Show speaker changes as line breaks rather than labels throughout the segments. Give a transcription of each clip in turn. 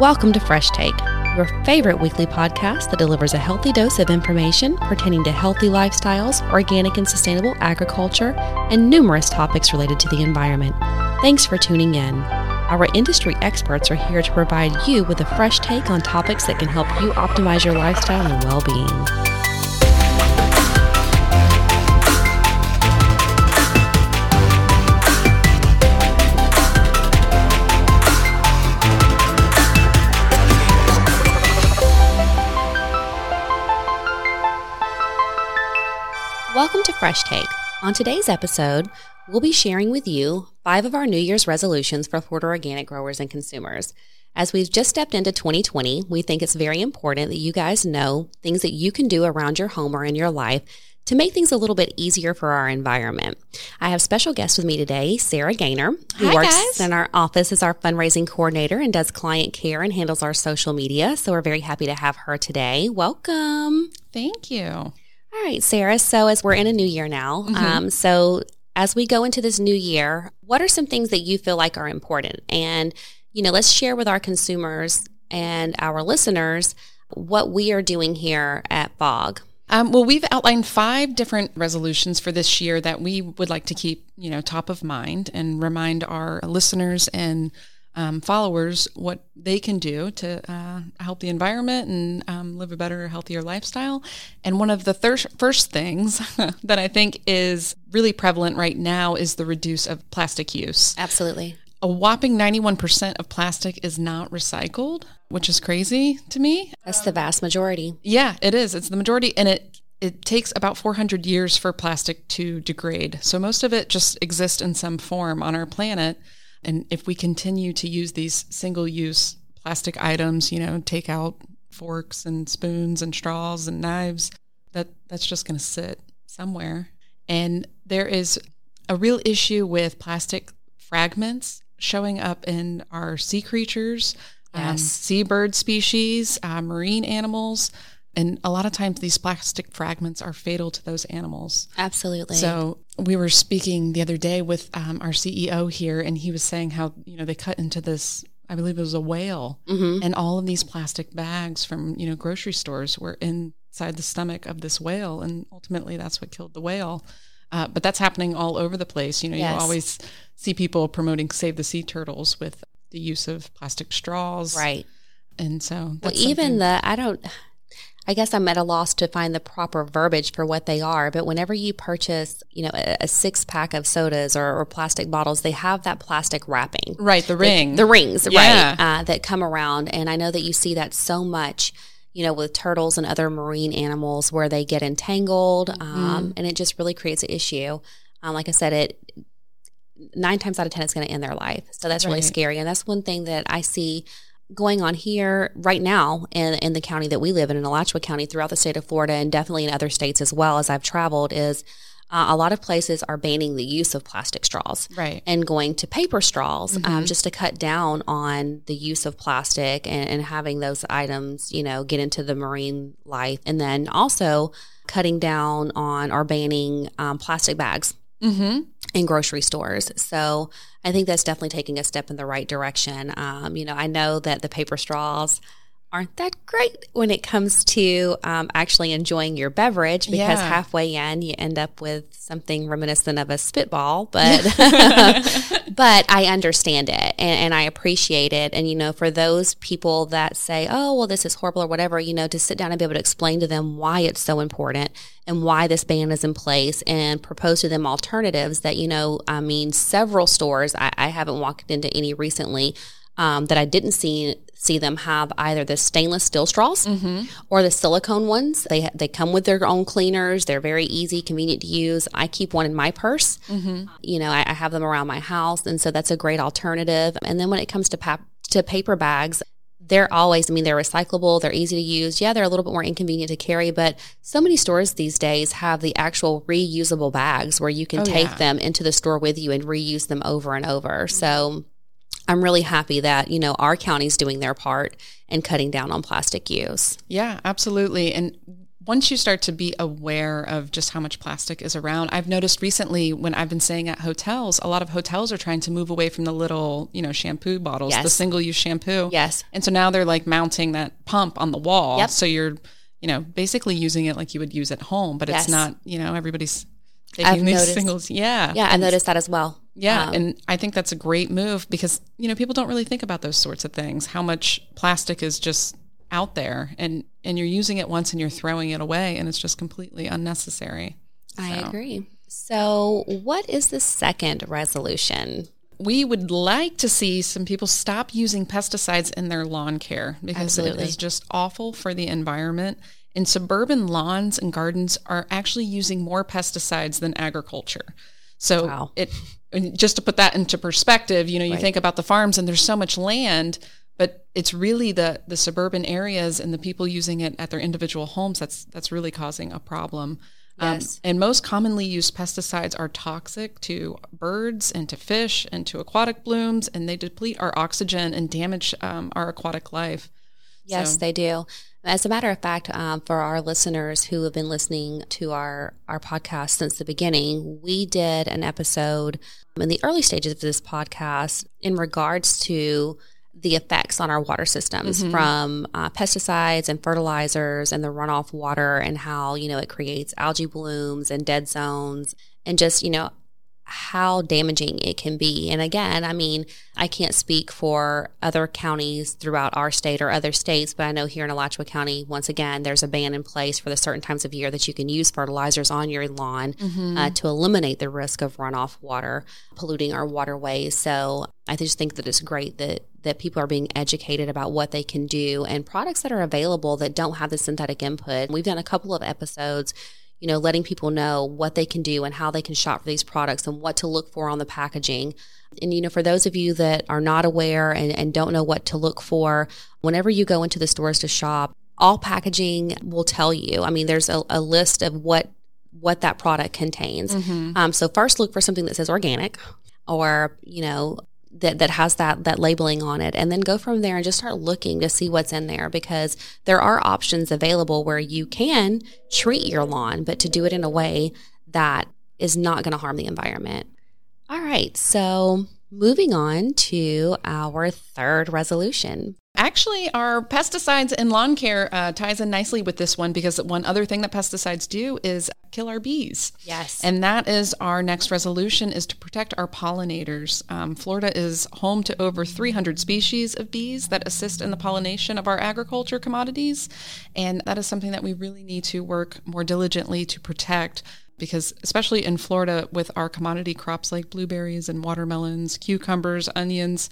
Welcome to Fresh Take, your favorite weekly podcast that delivers a healthy dose of information pertaining to healthy lifestyles, organic and sustainable agriculture, and numerous topics related to the environment. Thanks for tuning in. Our industry experts are here to provide you with a fresh take on topics that can help you optimize your lifestyle and well being. Welcome to Fresh Take. On today's episode, we'll be sharing with you five of our New Year's resolutions for Florida organic growers and consumers. As we've just stepped into 2020, we think it's very important that you guys know things that you can do around your home or in your life to make things a little bit easier for our environment. I have special guest with me today, Sarah Gaynor, who
Hi,
works
guys.
in our office as our fundraising coordinator and does client care and handles our social media. So we're very happy to have her today. Welcome.
Thank you.
All right, Sarah. So as we're in a new year now, um, so as we go into this new year, what are some things that you feel like are important? And you know, let's share with our consumers and our listeners what we are doing here at FOG.
Um, well, we've outlined five different resolutions for this year that we would like to keep, you know, top of mind and remind our listeners and um, followers what they can do to uh, help the environment and um, live a better, healthier lifestyle. And one of the thir- first things that I think is really prevalent right now is the reduce of plastic use.
Absolutely.
A whopping 91% of plastic is not recycled, which is crazy to me.
That's the vast majority.
Yeah, it is. It's the majority, and it it takes about 400 years for plastic to degrade. So most of it just exists in some form on our planet. And if we continue to use these single-use plastic items, you know, take out forks and spoons and straws and knives, that that's just going to sit somewhere. And there is a real issue with plastic fragments showing up in our sea creatures, um, seabird species, uh, marine animals. And a lot of times these plastic fragments are fatal to those animals.
Absolutely.
So we were speaking the other day with um, our CEO here, and he was saying how you know they cut into this. I believe it was a whale, and all of these plastic bags from you know grocery stores were inside the stomach of this whale, and ultimately that's what killed the whale. Uh, but that's happening all over the place. You know,
Yes.
you always see people promoting save the sea turtles with the use of plastic straws,
right.
And so,
Well, even the I don't. I guess I'm at a loss to find the proper verbiage for what they are. But whenever you purchase, you know, a, a six pack of sodas or, or plastic bottles, they have that plastic wrapping.
right the ring,
The rings,
Yeah.
right, uh, that come around. And I know that you see that so much, you know, with turtles and other marine animals where they get entangled.
Mm-hmm.
Um, and it just really creates an issue. Um, like I said, it nine times out of 10, it's going to end their life. So that's really scary. And that's one thing that I see going on here right now in, in the county that we live in, in Alachua County, throughout the state of Florida, and definitely in other states as well as I've traveled, is uh, a lot of places are banning the use of plastic straws
right?
and going to paper straws
Mm-hmm.
um, just to cut down on the use of plastic and, and having those items, you know, get into the marine life. And then also cutting down on or banning um, plastic bags
Mm-hmm.
in grocery stores. So I think that's definitely taking a step in the right direction. Um, you know, I know that the paper straws aren't that great when it comes to um, actually enjoying your beverage because
Yeah.
halfway in you end up with something reminiscent of a spitball. But but I understand it and, and I appreciate it. And you know, for those people that say, "Oh, well, this is horrible" or whatever, you know, to sit down and be able to explain to them why it's so important and why this ban is in place and propose to them alternatives that you know, I mean, several stores. I, I haven't walked into any recently um, that I didn't see see them have either the stainless steel straws mm-hmm. or the silicone ones. They they come with their own cleaners. They're very easy, convenient to use. I keep one in my purse. Mm-hmm. You know, I, I have them around my house, and so that's a great alternative. And then when it comes to pap- to paper bags. They're always, I mean, they're recyclable, they're easy to use. Yeah, they're a little bit more inconvenient to carry, but so many stores these days have the actual reusable bags where you can
Oh,
take
yeah.
them into the store with you and reuse them over and over. So I'm really happy that, you know, our county's doing their part and cutting down on plastic use.
Yeah, absolutely. And once you start to be aware of just how much plastic is around, I've noticed recently when I've been staying at hotels, a lot of hotels are trying to move away from the little, you know, shampoo bottles,
Yes.
the single use shampoo.
Yes.
And so now they're like mounting that pump on the wall.
Yep.
So you're, you know, basically using it like you would use at home, but
Yes.
it's not, you know, everybody's taking
I've
these
noticed.
singles. Yeah.
Yeah, I've noticed that as well.
Yeah,
Um,
and I think that's a great move because you know people don't really think about those sorts of things. How much plastic is just out there, and and you're using it once and you're throwing it away, and it's just completely unnecessary.
I agree. So, what is the second resolution?
We would like to see some people stop using pesticides in their lawn care because
Absolutely.
it is just awful for the environment. And suburban lawns and gardens are actually using more pesticides than agriculture. So
Wow.
it and just to put that into perspective, you know, you
Right.
think about the farms and there's so much land, but it's really the the suburban areas and the people using it at their individual homes that's that's really causing a problem. Um,
Yes.
and most commonly used pesticides are toxic to birds and to fish and to aquatic blooms, and they deplete our oxygen and damage um, our aquatic life.
Yes,
So-
they do. As a matter of fact, um, for our listeners who have been listening to our our podcast since the beginning, we did an episode in the early stages of this podcast in regards to the effects on our water systems from uh, pesticides and fertilizers and the runoff water and how you know it creates algae blooms and dead zones and just you know how damaging it can be. And again, I mean, I can't speak for other counties throughout our state or other states, but I know here in Alachua County, once again, there's a ban in place for the certain times of year that you can use fertilizers on your lawn uh, to eliminate the risk of runoff water polluting our waterways. So I just think that it's great that that people are being educated about what they can do and products that are available that don't have the synthetic input. We've done a couple of episodes you know, letting people know what they can do and how they can shop for these products and what to look for on the packaging. And, you know, for those of you that are not aware and, and don't know what to look for, whenever you go into the stores to shop, all packaging will tell you. I mean, there's a, a list of what what that product contains. Um, so first look for something that says organic or, you know, that, that has that that labeling on it and then go from there and just start looking to see what's in there because there are options available where you can treat your lawn but to do it in a way that is not going to harm the environment. All right, so moving on to our third resolution.
Actually, our pesticides and lawn care uh, ties in nicely with this one because one other thing that pesticides do is kill our bees.
Yes.
And that is our next resolution is to protect our pollinators. Um, Florida is home to over 300 species of bees that assist in the pollination of our agriculture commodities. And that is something that we really need to work more diligently to protect because especially in Florida with our commodity crops like blueberries and watermelons, cucumbers, onions,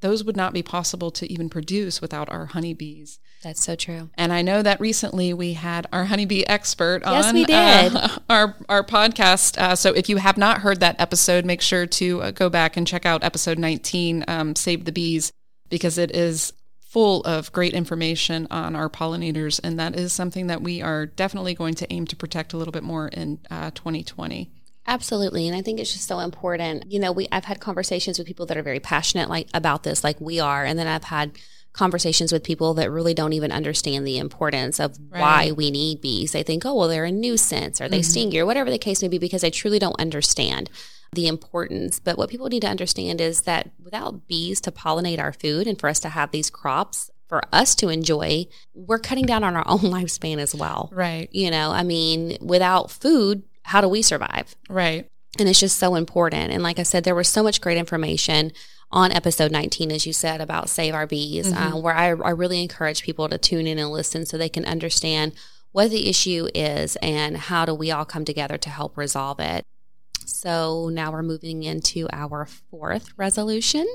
those would not be possible to even produce without our honeybees.
That's so true.
And I know that recently we had our honeybee expert
Yes,
on
we did.
uh, our our podcast. Uh, so if you have not heard that episode, make sure to uh, go back and check out episode 19, um, "Save the Bees," because it is full of great information on our pollinators, and that is something that we are definitely going to aim to protect a little bit more in uh, 2020.
Absolutely, and I think it's just so important. You know, we I've had conversations with people that are very passionate like about this like we are, and then I've had conversations with people that really don't even understand the importance of why we need bees. They think, "Oh, well, they're a nuisance or they mm-hmm. sting you or whatever the case may be because they truly don't understand the importance. But what people need to understand is that without bees to pollinate our food and for us to have these crops for us to enjoy, we're cutting down on our own lifespan as well.
Right,
You know, I mean, without food, how do we survive?
right.
and it's just so important. And like I said, there was so much great information on episode 19, as you said, about Save Our Bees, uh, where I, I really encourage people to tune in and listen so they can understand what the issue is and how do we all come together to help resolve it. So now we're moving into our fourth resolution.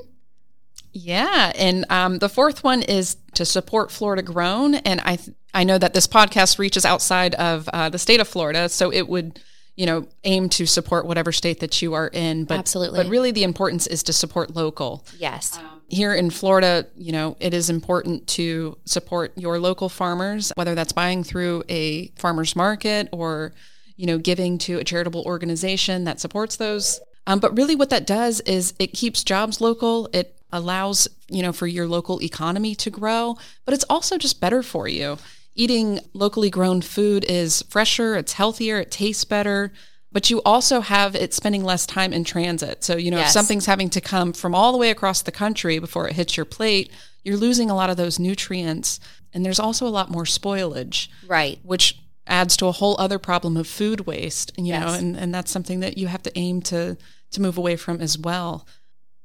Yeah, and um, the fourth one is to support Florida grown, and I th- I know that this podcast reaches outside of uh, the state of Florida, so it would you know aim to support whatever state that you are in. But
Absolutely.
but really the importance is to support local.
Yes.
Here in Florida, you know, it is important to support your local farmers, whether that's buying through a farmer's market or, you know, giving to a charitable organization that supports those. Um, but really, what that does is it keeps jobs local. It allows, you know, for your local economy to grow, but it's also just better for you. Eating locally grown food is fresher, it's healthier, it tastes better, but you also have it spending less time in transit. So, you know, yes. if something's having to come from all the way across the country before it hits your plate, you're losing a lot of those nutrients. And there's also a lot more spoilage.
Right.
Which adds to a whole other problem of food waste. You yes. know, and, and that's something that you have to aim to to move away from as well.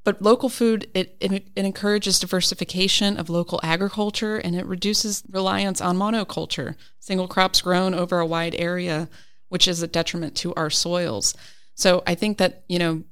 But local food, it, it, it, encourages diversification of local agriculture and it reduces reliance on monoculture, single crops grown over a wide area, which is a detriment to our soils. So I think that, you know,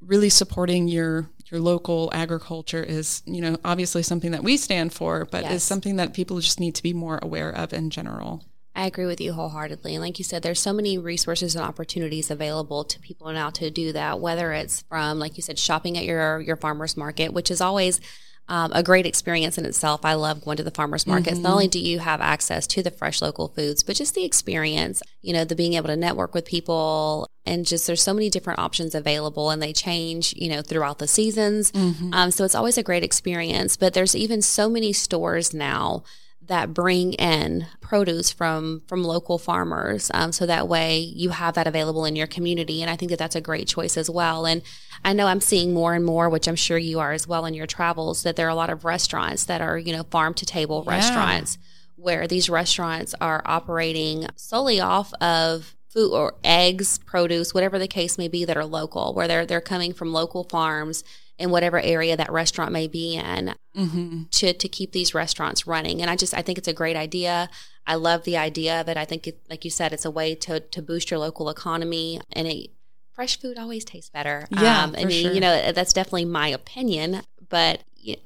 really supporting your your local agriculture is, you know, obviously something that we stand for, but yes. is something that people just need to be more aware of in general.
I agree with you wholeheartedly. And like you said, there's so many resources and opportunities available to people now to do that, whether it's from, like you said, shopping at your, your farmer's market, which is always um, a great experience in itself. I love going to the farmers markets. Mm-hmm. Not only do you have access to the fresh local foods, but just the experience, you know, the being able to network with people and just there's so many different options available and they change, you know, throughout the seasons. Mm-hmm. Um, so it's always a great experience. But there's even so many stores now that bring in produce from from local farmers um, so that way you have that available in your community and i think that that's a great choice as well and i know i'm seeing more and more which i'm sure you are as well in your travels that there are a lot of restaurants that are you know farm to table yeah. restaurants where these restaurants are operating solely off of food or eggs produce whatever the case may be that are local where they're they're coming from local farms in whatever area that restaurant may be in mm-hmm. to, to keep these restaurants running. And I just, I think it's a great idea. I love the idea of it. I think, it, like you said, it's a way to, to boost your local economy and it, fresh food always tastes better.
Yeah, um, I mean,
sure. you know, that's definitely my opinion, but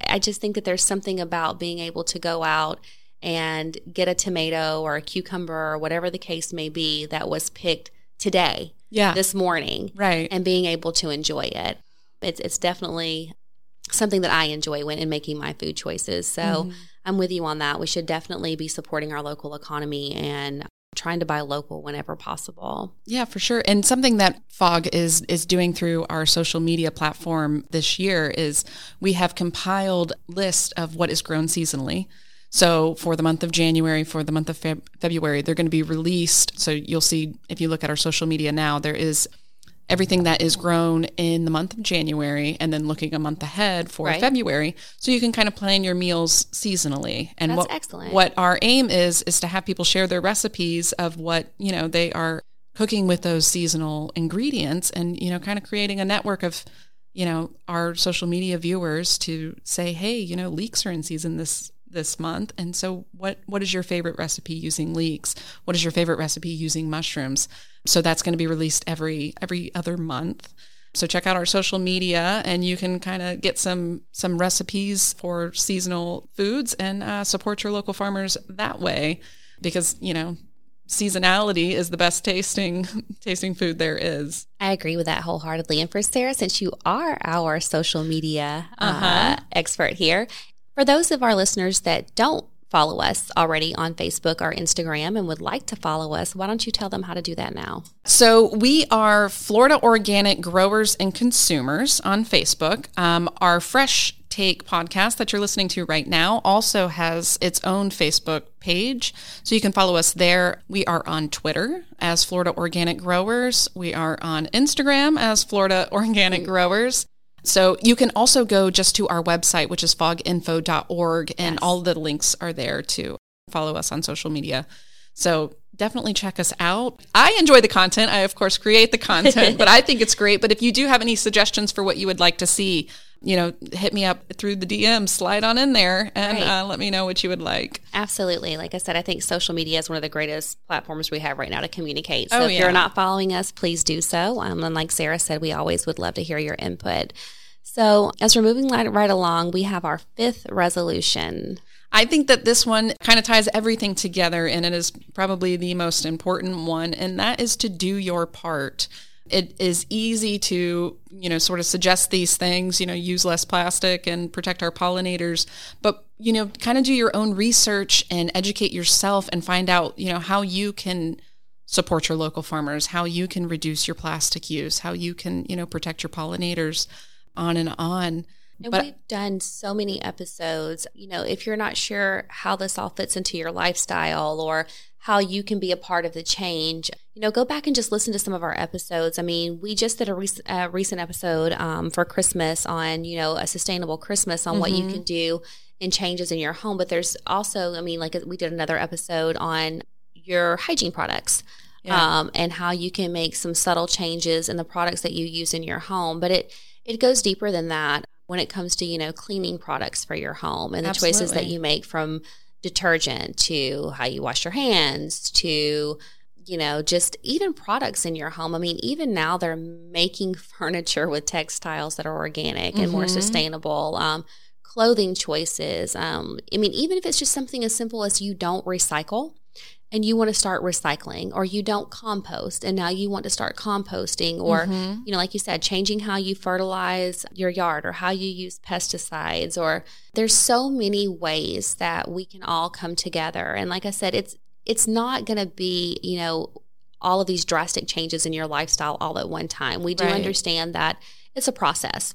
I just think that there's something about being able to go out and get a tomato or a cucumber or whatever the case may be that was picked today,
yeah,
this morning,
right,
and being able to enjoy it it's it's definitely something that I enjoy when in making my food choices. So mm-hmm. I'm with you on that. We should definitely be supporting our local economy and trying to buy local whenever possible.
Yeah, for sure. And something that Fog is is doing through our social media platform this year is we have compiled list of what is grown seasonally. So for the month of January, for the month of Feb- February, they're going to be released. So you'll see if you look at our social media now, there is everything that is grown in the month of January and then looking a month ahead for right. February. So you can kind of plan your meals seasonally.
And
That's
what, excellent.
what our aim is is to have people share their recipes of what, you know, they are cooking with those seasonal ingredients and, you know, kind of creating a network of, you know, our social media viewers to say, hey, you know, leeks are in season this this month. And so what what is your favorite recipe using leeks? What is your favorite recipe using mushrooms? So that's going to be released every every other month. So check out our social media, and you can kind of get some some recipes for seasonal foods and uh, support your local farmers that way, because you know seasonality is the best tasting tasting food there is.
I agree with that wholeheartedly. And for Sarah, since you are our social media uh, uh-huh. expert here, for those of our listeners that don't follow us already on Facebook or Instagram and would like to follow us, why don't you tell them how to do that now?
So, we are Florida Organic Growers and Consumers on Facebook. Um, our Fresh Take podcast that you're listening to right now also has its own Facebook page. So you can follow us there. We are on Twitter as Florida Organic Growers. We are on Instagram as Florida Organic Growers. So you can also go just to our website, which is foginfo.org, and yes. all the links are there to follow us on social media. So definitely check us out. I enjoy the content. I, of course, create the content, but I think it's great. But if you do have any suggestions for what you would like to see, you know, hit me up through the DM, slide on in there, and right. uh, let me know what you would like.
Absolutely. Like I said, I think social media is one of the greatest platforms we have right now to communicate. So
oh,
if
yeah.
you're not following us, please do so. Um, and like Sarah said, we always would love to hear your input. So, as we're moving right along, we have our fifth resolution.
I think that this one kind of ties everything together, and it is probably the most important one, and that is to do your part. It is easy to, you know, sort of suggest these things, you know, use less plastic and protect our pollinators, but, you know, kind of do your own research and educate yourself and find out, you know, how you can support your local farmers, how you can reduce your plastic use, how you can, you know, protect your pollinators on and on.
And
But-
we've done so many episodes. You know, if you're not sure how this all fits into your lifestyle or how you can be a part of the change, you know, go back and just listen to some of our episodes. I mean, we just did a, rec- a recent episode um, for Christmas on, you know, a sustainable Christmas on what you
Mhm.
can do in changes in your home. But there's also, I mean, like we did another episode on your hygiene products
Yeah.
um, and how you can make some subtle changes in the products that you use in your home. But it it goes deeper than that when it comes to you know cleaning products for your home and the choices that you make from detergent to how you wash your hands to you know just even products in your home i mean even now they're making furniture with textiles that are organic and more
Mhm.
sustainable um, clothing choices um, i mean even if it's just something as simple as you don't recycle and you want to start recycling or you don't compost and now you want to start composting or
Mhm.
you know like you said changing how you fertilize your yard or how you use pesticides or there's so many ways that we can all come together and like i said it's it's not going to be you know all of these drastic changes in your lifestyle all at one time we do
Right.
understand that it's a process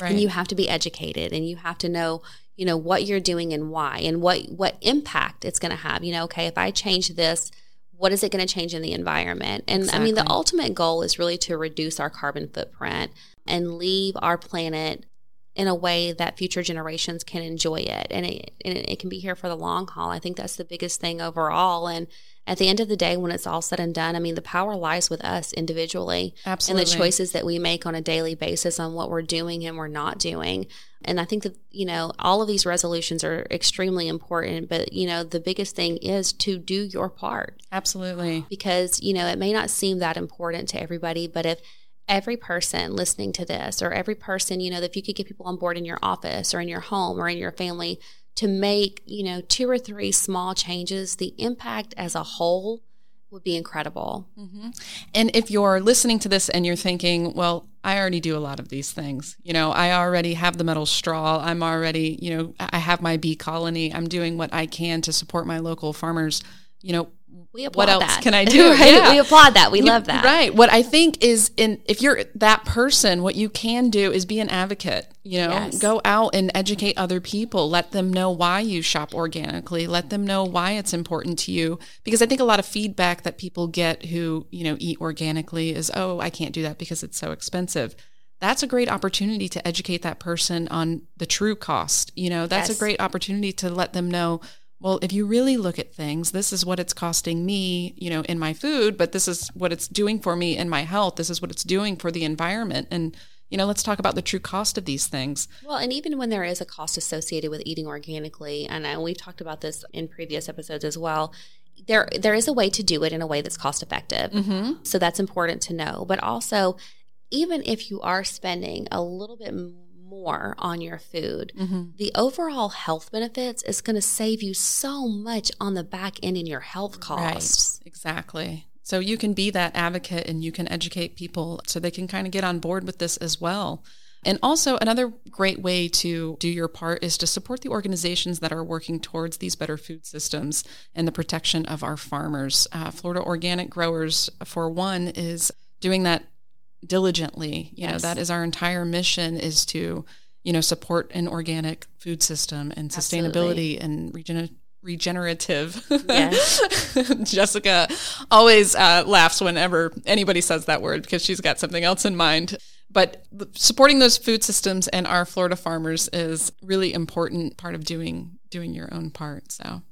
right.
and you have to be educated and you have to know you know what you're doing and why and what what impact it's going to have. You know okay if i change this what is it going to change in the environment? And i mean the ultimate goal is really to reduce our carbon footprint and leave our planet in a way that future generations can enjoy it. And it, and it can be here for the long haul. I think that's the biggest thing overall. And at the end of the day when it's all said and done i mean the power lies with us individually
Absolutely.
and the choices that we make on a daily basis on what we're doing and we're not doing. And I think that, you know, all of these resolutions are extremely important, but, you know, the biggest thing is to do your part
Absolutely.
because, you know, it may not seem that important to everybody, but if every person listening to this or every person, you know, if you could get people on board in your office or in your home or in your family to make, you know, two or three small changes, the impact as a whole would be incredible.
hmm And if you're listening to this and you're thinking, well, I already do a lot of these things. You know, I already have the metal straw. I'm already, you know, I have my bee colony. I'm doing what I can to support my local farmers. You know,
We applaud
what else
that.
can I do?
right?
Yeah.
We applaud that. We
You-
love that.
Right. What I think is in if you're that person, what you can do is be an advocate. You know,
Yes.
go out and educate other people. Let them know why you shop organically. Let them know why it's important to you. Because I think a lot of feedback that people get who, you know, eat organically is, oh, I can't do that because it's so expensive. That's a great opportunity to educate that person on the true cost. You know, that's
Yes.
a great opportunity to let them know well, if you really look at things, this is what it's costing me, you know, in my food, but this is what it's doing for me in my health. This is what it's doing for the environment. And, you know, let's talk about the true cost of these things.
Well, and even when there is a cost associated with eating organically, and uh, we've talked about this in previous episodes as well, there there is a way to do it in a way that's cost effective.
Mm-hmm.
So that's important to know. But also, even if you are spending a little bit more on your food,
Mm-hmm.
the overall health benefits is going to save you so much on the back end in your health costs.
Right. Exactly. So you can be that advocate and you can educate people so they can kind of get on board with this as well. And also, another great way to do your part is to support the organizations that are working towards these better food systems and the protection of our farmers. Uh, Florida Organic Growers, for one, is doing that diligently. You know, that is our entire mission is to, you know, support an organic food system and
Absolutely.
sustainability and regener- regenerative.
Yes.
Jessica always uh, laughs whenever anybody says that word because she's got something else in mind. But supporting those food systems and our Florida farmers is really important part of doing doing your own part. So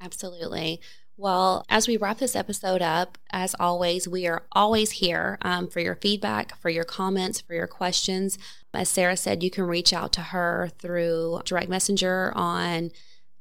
Absolutely. Well, as we wrap this episode up, as always, we are always here um, for your feedback, for your comments, for your questions. As Sarah said, you can reach out to her through direct messenger on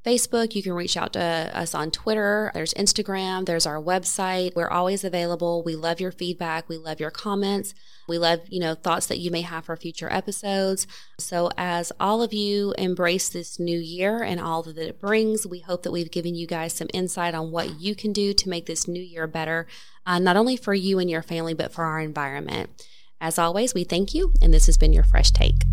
Facebook. You can reach out to us on Twitter. There's Instagram. There's our website. We're always available. We love your feedback. We love your comments. We love, you know, thoughts that you may have for future episodes. So as all of you embrace this new year and all that it brings, we hope that we've given you guys some insight on what you can do to make this new year better, uh, not only for you and your family, but for our environment. As always, we thank you, and this has been your Fresh Take.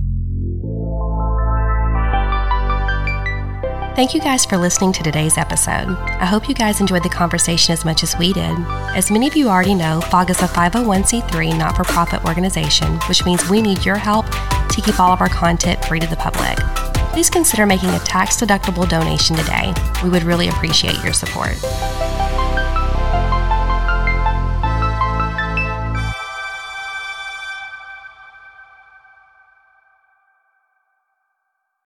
Thank you guys for listening to today's episode. I hope you guys enjoyed the conversation as much as we did. As many of you already know, FOG is a 501c3 not for profit organization, which means we need your help to keep all of our content free to the public. Please consider making a tax deductible donation today. We would really appreciate your support.